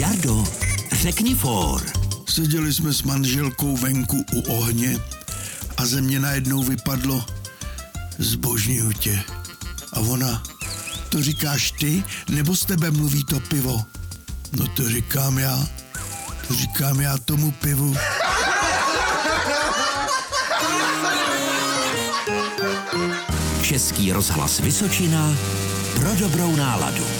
Jardo, řekni for. Seděli jsme s manželkou venku u ohně a ze mě najednou vypadlo zbožňuju tě. A ona, to říkáš ty, nebo s tebe mluví to pivo? No to říkám já, to říkám já tomu pivu. Český rozhlas Vysočina pro dobrou náladu.